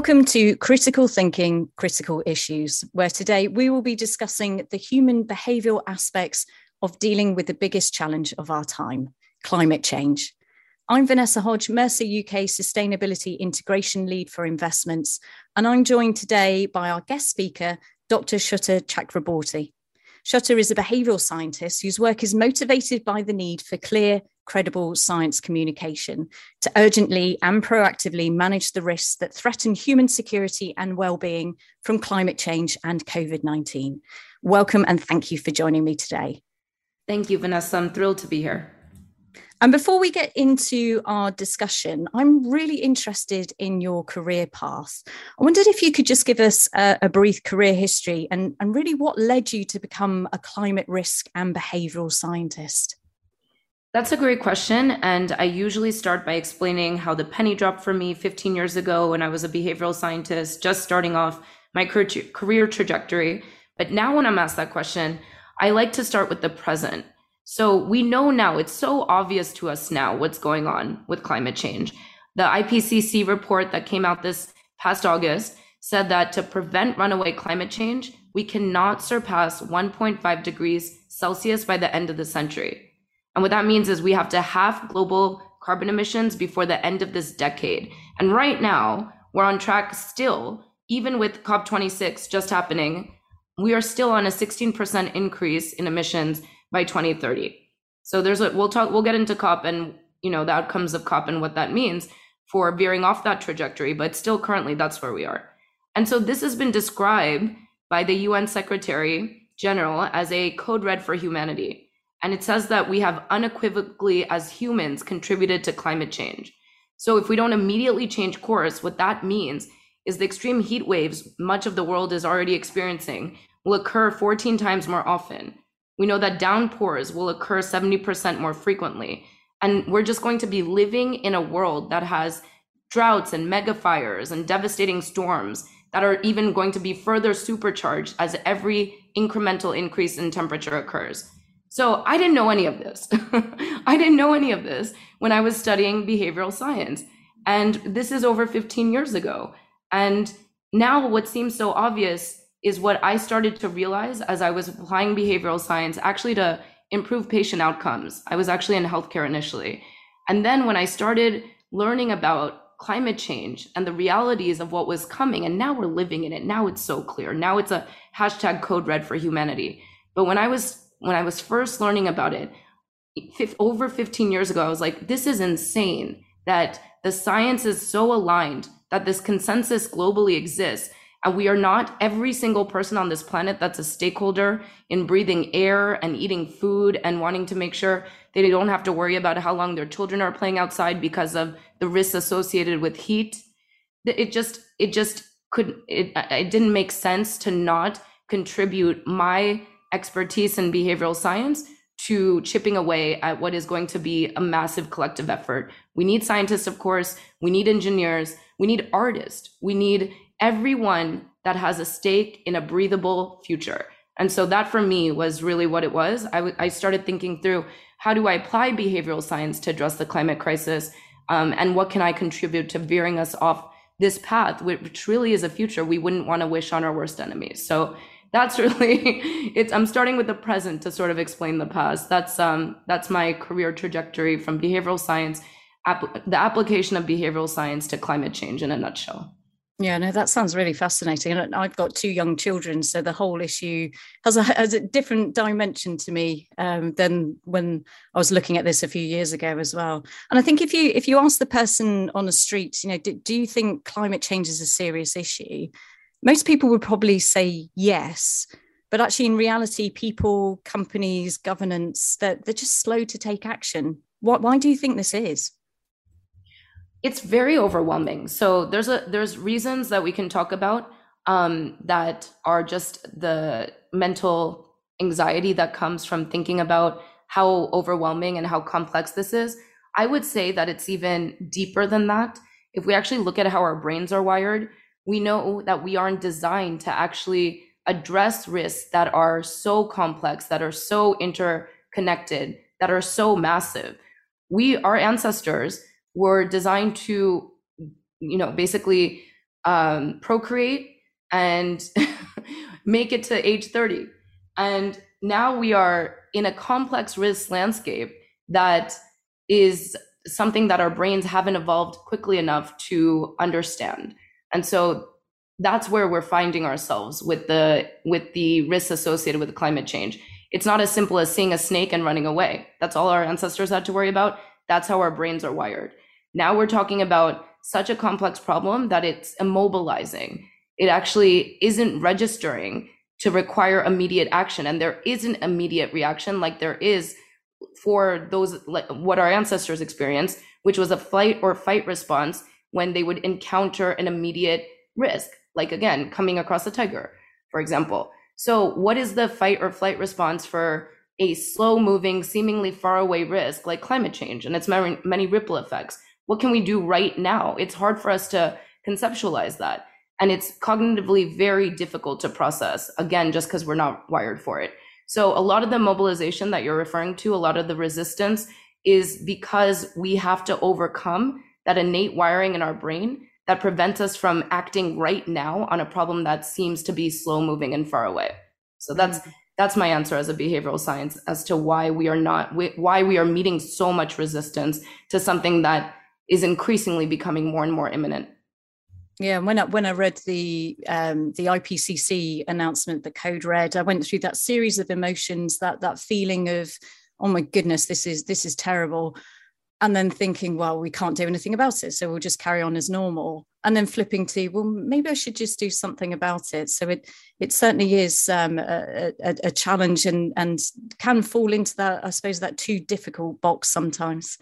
Welcome to Critical Thinking, Critical Issues, where today we will be discussing the human behavioural aspects of dealing with the biggest challenge of our time climate change. I'm Vanessa Hodge, Mercer UK Sustainability Integration Lead for Investments, and I'm joined today by our guest speaker, Dr. Sweta Chakraborty. Sweta is a behavioural scientist whose work is motivated by the need for clear, credible science communication to urgently and proactively manage the risks that threaten human security and well-being from climate change and COVID-19. Welcome and thank you for joining me today. Thank you, Vanessa. I'm thrilled to be here. And before we get into our discussion, I'm really interested in your career path. I wondered if you could just give us a, a, brief career history and, and really what led you to become a climate risk and behavioral scientist. That's a great question. And I usually start by explaining how the penny dropped for me 15 years ago when I was a behavioral scientist, just starting off my career trajectory. But now, when I'm asked that question, I like to start with the present. So we know now, it's so obvious to us now what's going on with climate change. The IPCC report that came out this past August said that to prevent runaway climate change, we cannot surpass 1.5 degrees Celsius by the end of the century. And what that means is we have to halve global carbon emissions before the end of this decade. And right now, we're on track still, even with COP26 just happening, we are still on a 16% increase in emissions by 2030. So there's a we'll talk we'll get into COP and you know the outcomes of COP and what that means for veering off that trajectory, but still currently that's where we are. And so this has been described by the UN Secretary General as a code red for humanity. And it says that we have unequivocally, as humans, contributed to climate change. So if we don't immediately change course, what that means is the extreme heat waves much of the world is already experiencing will occur 14 times more often. We know that downpours will occur 70% more frequently. And we're just going to be living in a world that has droughts and mega fires and devastating storms that are even going to be further supercharged as every incremental increase in temperature occurs. So I didn't know any of this. I didn't know any of this when I was studying behavioral science. And this is over 15 years ago. And now what seems so obvious is what I started to realize as I was applying behavioral science actually to improve patient outcomes. I was actually in healthcare initially. And then when I started learning about climate change and the realities of what was coming, and now we're living in it, now it's so clear. Now it's a hashtag code red for humanity. But when I was when I was first learning about it, over 15 years ago, I was like, this is insane that the science is so aligned that this consensus globally exists. And we are not every single person on this planet that's a stakeholder in breathing air and eating food and wanting to make sure they don't have to worry about how long their children are playing outside because of the risks associated with heat. It just, it just could, it, it didn't make sense to not contribute my expertise in behavioral science to chipping away at what is going to be a massive collective effort. We need scientists, of course, we need engineers, we need artists, we need everyone that has a stake in a breathable future. And so that for me was really what it was. I, w- I started thinking through how do I apply behavioral science to address the climate crisis? Um, and what can I contribute to veering us off this path, which really is a future we wouldn't want to wish on our worst enemies? So that's really it's i'm starting with the present to sort of explain the past that's um that's my career trajectory from behavioral science ap- the application of behavioral science to climate change in a nutshell yeah, no, that sounds really fascinating. And I've got two young children, so the whole issue has a, has a different dimension to me um, than when I was looking at this a few years ago as well. And I think if you if you ask the person on the street, you know, do, do you think climate change is a serious issue? Most people would probably say yes but actually in reality people companies governance they're, they're just slow to take action. What, why do you think this is? It's very overwhelming. So there's a there's reasons that we can talk about um, that are just the mental anxiety that comes from thinking about how overwhelming and how complex this is. I would say that it's even deeper than that. If we actually look at how our brains are wired we know that we aren't designed to actually address risks that are so complex, that are so interconnected, that are so massive. We, our ancestors, were designed to, you know, basically um, procreate and make it to age 30. And now we are in a complex risk landscape that is something that our brains haven't evolved quickly enough to understand. And so that's where we're finding ourselves with the with the risks associated with climate change. It's not as simple as seeing a snake and running away. That's all our ancestors had to worry about. That's how our brains are wired. Now we're talking about such a complex problem that it's immobilizing. It actually isn't registering to require immediate action. And there is an immediate reaction like there is for those, like what our ancestors experienced, which was a flight or fight response when they would encounter an immediate risk, like again, coming across a tiger, for example. So, what is the fight or flight response for a slow moving, seemingly far away risk like climate change and its many, many ripple effects? What can we do right now? It's hard for us to conceptualize that. And it's cognitively very difficult to process, again, just because we're not wired for it. So a lot of the mobilization that you're referring to, a lot of the resistance is because we have to overcome that innate wiring in our brain that prevents us from acting right now on a problem that seems to be slow moving and far away. So that's mm-hmm. that's my answer as a behavioral science as to why we are not why we are meeting so much resistance to something that is increasingly becoming more and more imminent. Yeah, when I when I read the um, the IPCC announcement, the code red, I went through that series of emotions, that that feeling of, oh my goodness, this is this is terrible, and then thinking, well, we can't do anything about it, so we'll just carry on as normal, and then flipping to, well, maybe I should just do something about it. So it it certainly is um, a, a, a challenge and and can fall into that, I suppose, that too difficult box sometimes.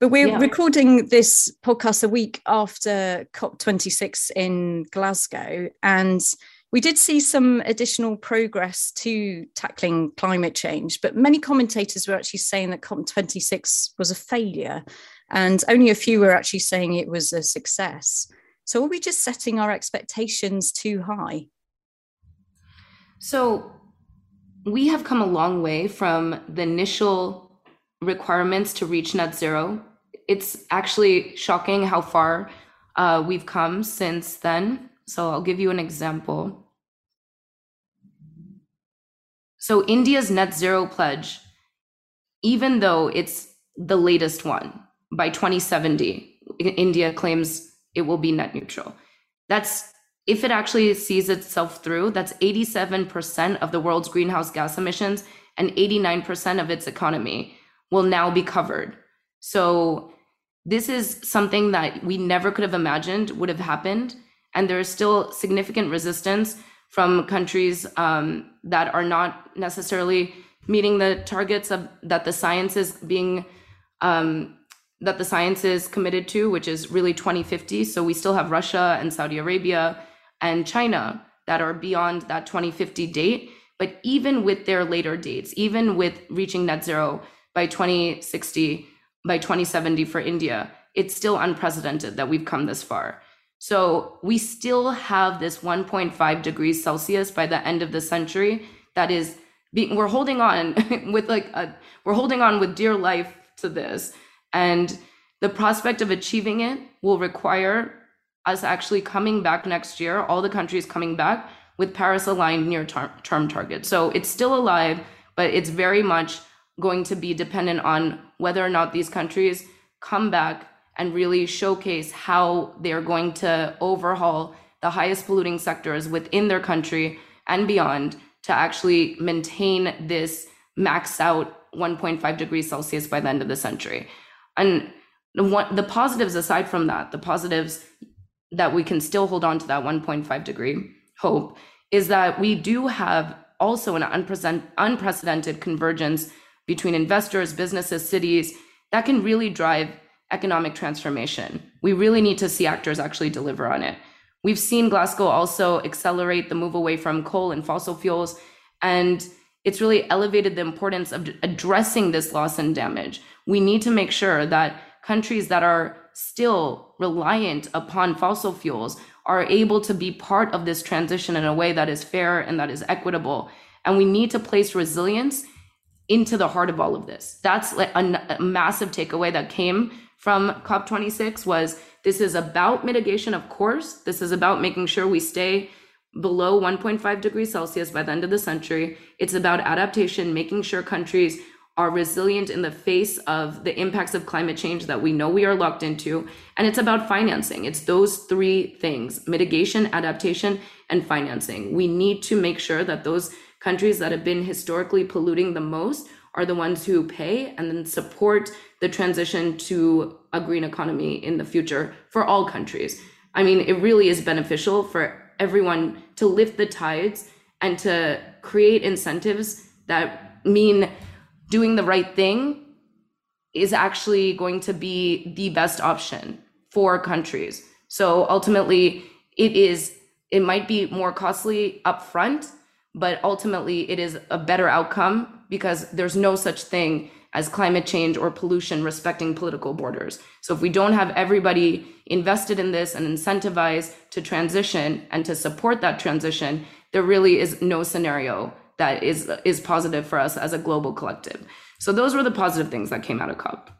But we're yeah. recording this podcast a week after COP26 in Glasgow, and we did see some additional progress to tackling climate change. But many commentators were actually saying that COP26 was a failure, and only a few were actually saying it was a success. So, are we just setting our expectations too high? So, we have come a long way from the initial requirements to reach net zero it's actually shocking how far uh, we've come since then. So I'll give you an example. So India's net zero pledge, even though it's the latest one by 2070, India claims it will be net neutral. That's if it actually sees itself through, that's 87% of the world's greenhouse gas emissions and 89% of its economy will now be covered. So this is something that we never could have imagined would have happened. And there is still significant resistance from countries um, that are not necessarily meeting the targets of that the science is being um, that the science is committed to, which is really 2050. So we still have Russia and Saudi Arabia and China that are beyond that 2050 date. But even with their later dates, even with reaching net zero by 2060, by 2070 for India, it's still unprecedented that we've come this far. So we still have this 1.5 degrees Celsius by the end of the century that is being we're holding on with like a we're holding on with dear life to this. And the prospect of achieving it will require us actually coming back next year all the countries coming back with paris aligned near term targets. So it's still alive but it's very much going to be dependent on whether or not these countries come back and really showcase how they're going to overhaul the highest polluting sectors within their country and beyond to actually maintain this max out 1.5 degrees Celsius by the end of the century. And the, the positives aside from that, the positives that we can still hold on to that 1.5 degree hope is that we do have also an unprecedented convergence between investors, businesses, cities, that can really drive economic transformation. We really need to see actors actually deliver on it. We've seen Glasgow also accelerate the move away from coal and fossil fuels, and it's really elevated the importance of addressing this loss and damage. We need to make sure that countries that are still reliant upon fossil fuels are able to be part of this transition in a way that is fair and that is equitable. And we need to place resilience into the heart of all of this. That's a, massive takeaway that came from COP26 was this is about mitigation, of course. This is about making sure we stay below 1.5 degrees Celsius by the end of the century. It's about adaptation, making sure countries are resilient in the face of the impacts of climate change that we know we are locked into. And it's about financing. It's those three things mitigation, adaptation, and financing. We need to make sure that those countries that have been historically polluting the most are the ones who pay and then support the transition to a green economy in the future for all countries. I mean, it really is beneficial for everyone to lift the tides and to create incentives that mean doing the right thing is actually going to be the best option for countries. So ultimately, it is it might be more costly upfront, but ultimately it is a better outcome because there's no such thing as climate change or pollution respecting political borders. So if we don't have everybody invested in this and incentivized to transition and to support that transition, there really is no scenario that is is positive for us as a global collective. So those were the positive things that came out of COP.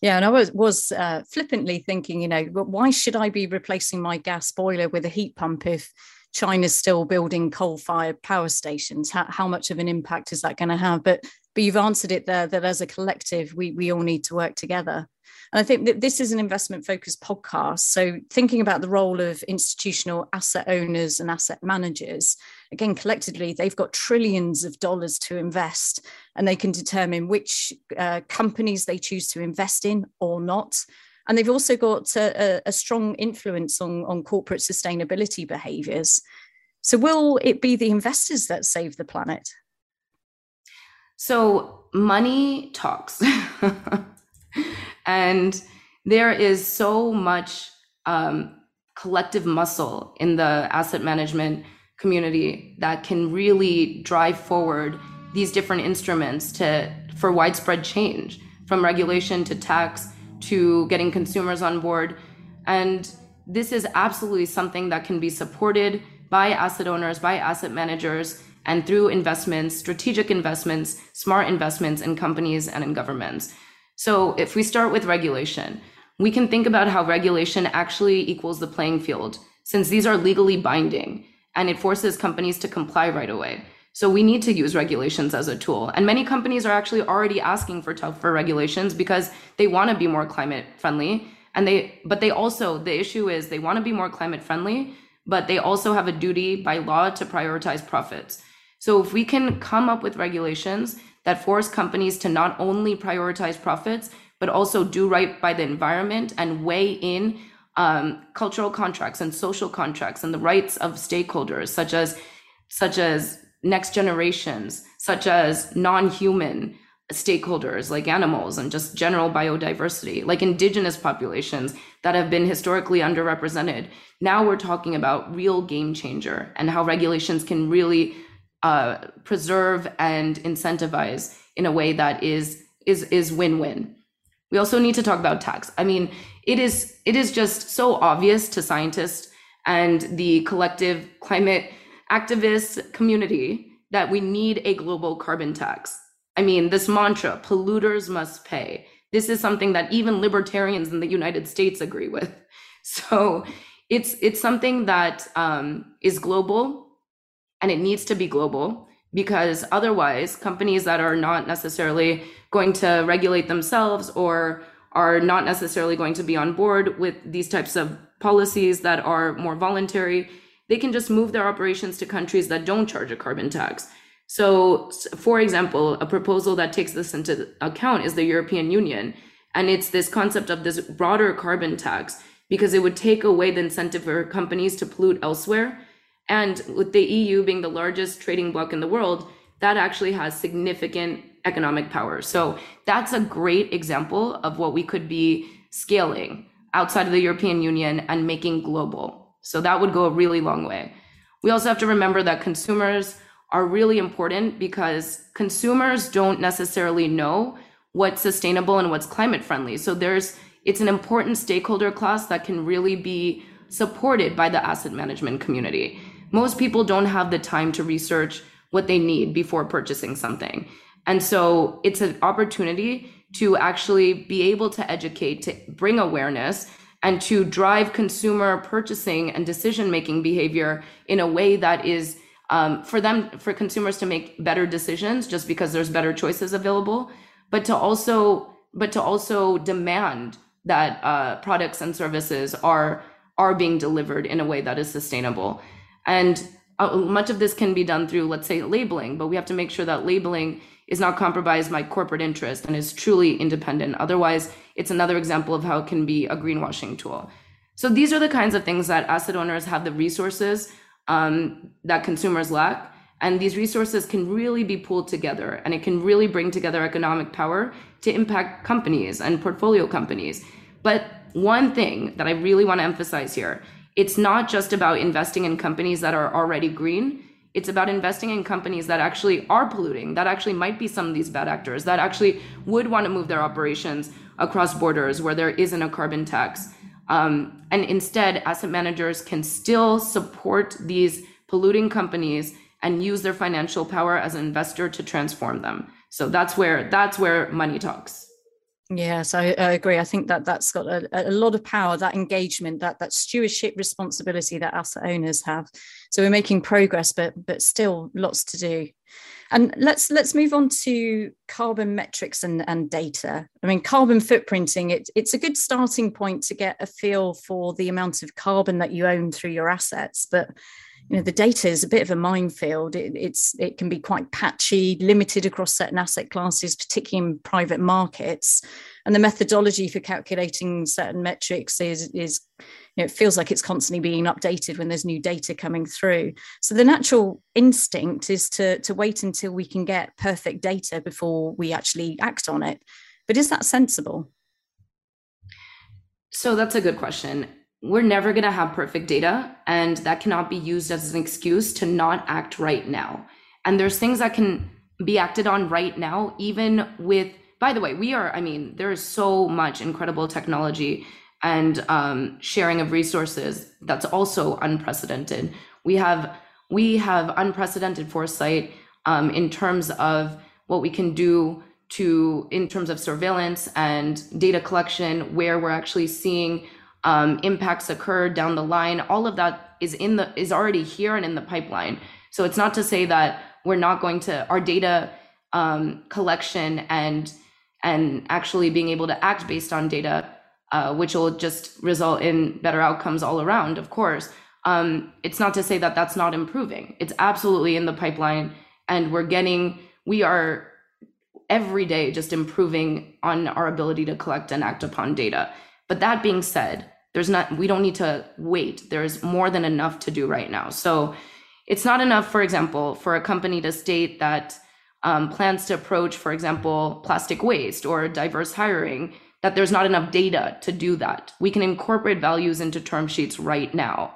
Yeah, and I was was uh, flippantly thinking, you know, why should I be replacing my gas boiler with a heat pump if China's still building coal-fired power stations? How, how much of an impact is that going to have? But but you've answered it there that as a collective, we we all need to work together. And I think that this is an investment focused podcast. So, thinking about the role of institutional asset owners and asset managers, again, collectively, they've got trillions of dollars to invest and they can determine which uh, companies they choose to invest in or not. And they've also got a, a strong influence on, on corporate sustainability behaviors. So, will it be the investors that save the planet? So, money talks. And there is so much um, collective muscle in the asset management community that can really drive forward these different instruments to for widespread change from regulation to tax to getting consumers on board and this is absolutely something that can be supported by asset owners by asset managers and through investments strategic investments smart investments in companies and in governments so if we start with regulation, we can think about how regulation actually equals the playing field, since these are legally binding and it forces companies to comply right away. So we need to use regulations as a tool. And many companies are actually already asking for tougher regulations because they want to be more climate friendly. And they, but they also, the issue is they want to be more climate friendly, but they also have a duty by law to prioritize profits. So if we can come up with regulations that force companies to not only prioritize profits, but also do right by the environment and weigh in um, cultural contracts and social contracts and the rights of stakeholders, such as such as next generations, such as non-human stakeholders like animals and just general biodiversity, like indigenous populations that have been historically underrepresented. Now we're talking about real game changer and how regulations can really uh, preserve and incentivize in a way that is is is win-win. We also need to talk about tax. I mean, it is it is just so obvious to scientists and the collective climate activist community that we need a global carbon tax. I mean, this mantra, polluters must pay. This is something that even libertarians in the United States agree with. So it's it's something that um, is global and it needs to be global because otherwise companies that are not necessarily going to regulate themselves or are not necessarily going to be on board with these types of policies that are more voluntary they can just move their operations to countries that don't charge a carbon tax so for example a proposal that takes this into account is the european union and it's this concept of this broader carbon tax because it would take away the incentive for companies to pollute elsewhere and with the EU being the largest trading bloc in the world, that actually has significant economic power. So that's a great example of what we could be scaling outside of the European Union and making global. So that would go a really long way. We also have to remember that consumers are really important because consumers don't necessarily know what's sustainable and what's climate friendly. So there's it's an important stakeholder class that can really be supported by the asset management community most people don't have the time to research what they need before purchasing something. And so it's an opportunity to actually be able to educate, to bring awareness, and to drive consumer purchasing and decision making behavior in a way that is um, for them for consumers to make better decisions just because there's better choices available but to also but to also demand that uh, products and services are are being delivered in a way that is sustainable. And uh, much of this can be done through let's say labeling but we have to make sure that labeling is not compromised by corporate interest and is truly independent. Otherwise it's another example of how it can be a greenwashing tool so these are the kinds of things that asset owners have the resources um, that consumers lack. And these resources can really be pulled together and it can really bring together economic power to impact companies and portfolio companies. But one thing that I really want to emphasize here it's not just about investing in companies that are already green. It's about investing in companies that actually are polluting, that actually might be some of these bad actors, that actually would want to move their operations across borders where there isn't a carbon tax um, and instead, asset managers can still support these polluting companies and use their financial power as an investor to transform them. So that's where that's where money talks. Yes, I, I, agree. I think that that's got a, a, lot of power, that engagement, that that stewardship responsibility that asset owners have. So we're making progress, but but still lots to do. And let's let's move on to carbon metrics and, and data. I mean, carbon footprinting, it, it's a good starting point to get a feel for the amount of carbon that you own through your assets. But you know the data is a bit of a minefield. It, it's it can be quite patchy limited across certain asset classes particularly in private markets. And the methodology for calculating certain metrics is is you know, it feels like it's constantly being updated when there's new data coming through. So the natural instinct is to to wait until we can get perfect data before we actually act on it. But is that sensible? So that's a good question we're never going to have perfect data and that cannot be used as an excuse to not act right now. And there's things that can be acted on right now even with by the way we are i mean there is so much incredible technology and um, sharing of resources that's also unprecedented. We have we have unprecedented foresight um, in terms of what we can do to in terms of surveillance and data collection where we're actually seeing um, impacts occur down the line all of that is in the is already here and in the pipeline. So it's not to say that we're not going to our data um, collection and and actually being able to act based on data uh, which will just result in better outcomes all around of course. Um, it's not to say that that's not improving. It's absolutely in the pipeline and we're getting we are every day just improving on our ability to collect and act upon data. But that being said, there's not we don't need to wait. There's more than enough to do right now. So it's not enough, for example, for a company to state that um, plans to approach, for example, plastic waste or diverse hiring, that there's not enough data to do that. We can incorporate values into term sheets right now.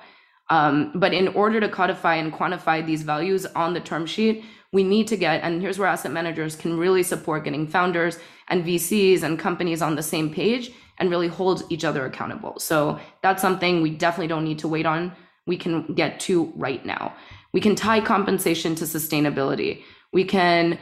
Um, but in order to codify and quantify these values on the term sheet, we need to get, and here's where asset managers can really support getting founders and VCs and companies on the same page and really hold each other accountable. So that's something we definitely don't need to wait on. We can get to right now. We can tie compensation to sustainability. We can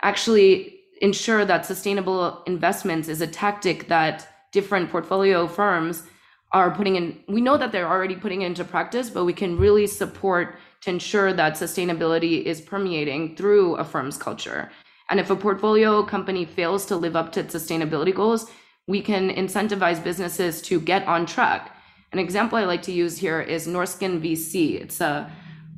actually ensure that sustainable investments is a tactic that different portfolio firms are putting in. We know that they're already putting into practice, but we can really support to ensure that sustainability is permeating through a firm's culture. And if a portfolio company fails to live up to its sustainability goals, we can incentivize businesses to get on track. An example I like to use here is Norrsken VC. It's a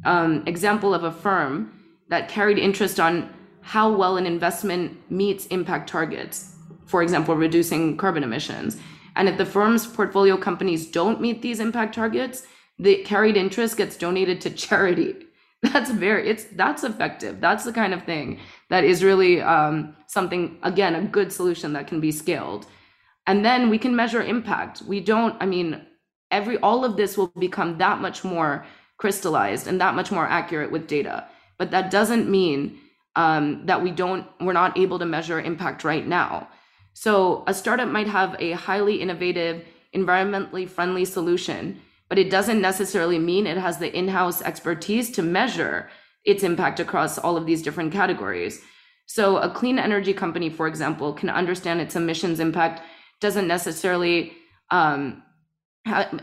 um, example of a firm that carried interest on how well an investment meets impact targets, for example, reducing carbon emissions. And if the firm's portfolio companies don't meet these impact targets, the carried interest gets donated to charity. That's very, it's that's effective. That's the kind of thing that is really um, something, again, a good solution that can be scaled and then we can measure impact. We don't i mean every all of this will become that much more crystallized and that much more accurate with data. But that doesn't mean um, that we don't we're not able to measure impact right now. So a startup might have a highly innovative environmentally friendly solution but it doesn't necessarily mean it has the in-house expertise to measure its impact across all of these different categories. So a clean energy company for example can understand its emissions impact doesn't necessarily um,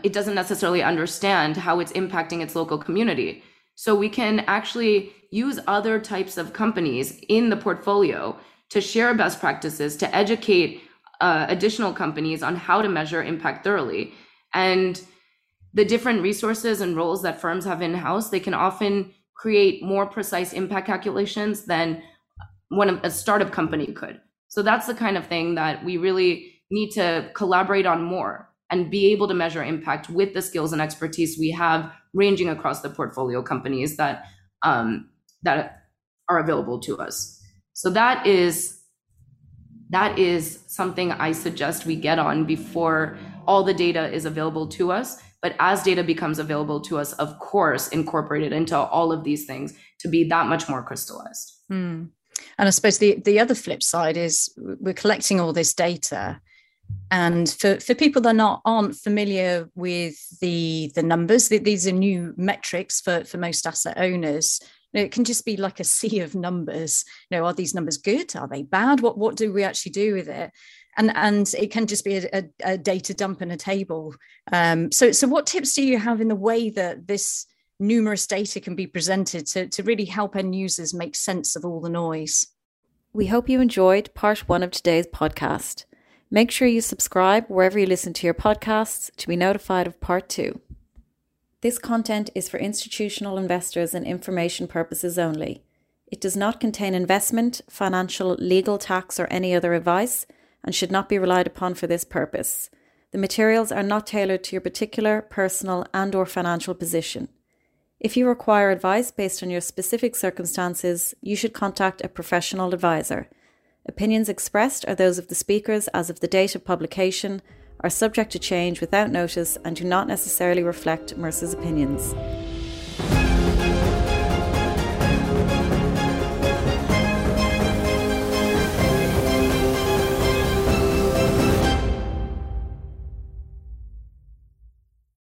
it doesn't necessarily understand how it's impacting its local community. So we can actually use other types of companies in the portfolio to share best practices, to educate uh, additional companies on how to measure impact thoroughly. And the different resources and roles that firms have in house, they can often create more precise impact calculations than one a startup company could. So that's the kind of thing that we really need to collaborate on more and be able to measure impact with the skills and expertise we have ranging across the portfolio companies that um, that are available to us. So that is that is something I suggest we get on before all the data is available to us. But as data becomes available to us, of course, incorporated into all of these things to be that much more crystallized. Mm. And I suppose the, the other flip side is we're collecting all this data. And for, for people that not aren't familiar with the the numbers, these are new metrics for, for most asset owners. It can just be like a sea of numbers. You know are these numbers good? Are they bad? What what do we actually do with it? And and it can just be a, a, a data dump in a table. Um, so so what tips do you have in the way that this numerous data can be presented to, to really help end users make sense of all the noise? We hope you enjoyed part one of today's podcast make sure you subscribe wherever you listen to your podcasts to be notified of part two this content is for institutional investors and information purposes only. It does not contain investment, financial, legal, tax, or any other advice and should not be relied upon for this purpose. The materials are not tailored to your particular personal and or financial position. If you require advice based on your specific circumstances, you should contact a professional advisor. Opinions expressed are those of the speakers as of the date of publication are subject to change without notice and do not necessarily reflect Mercer's opinions.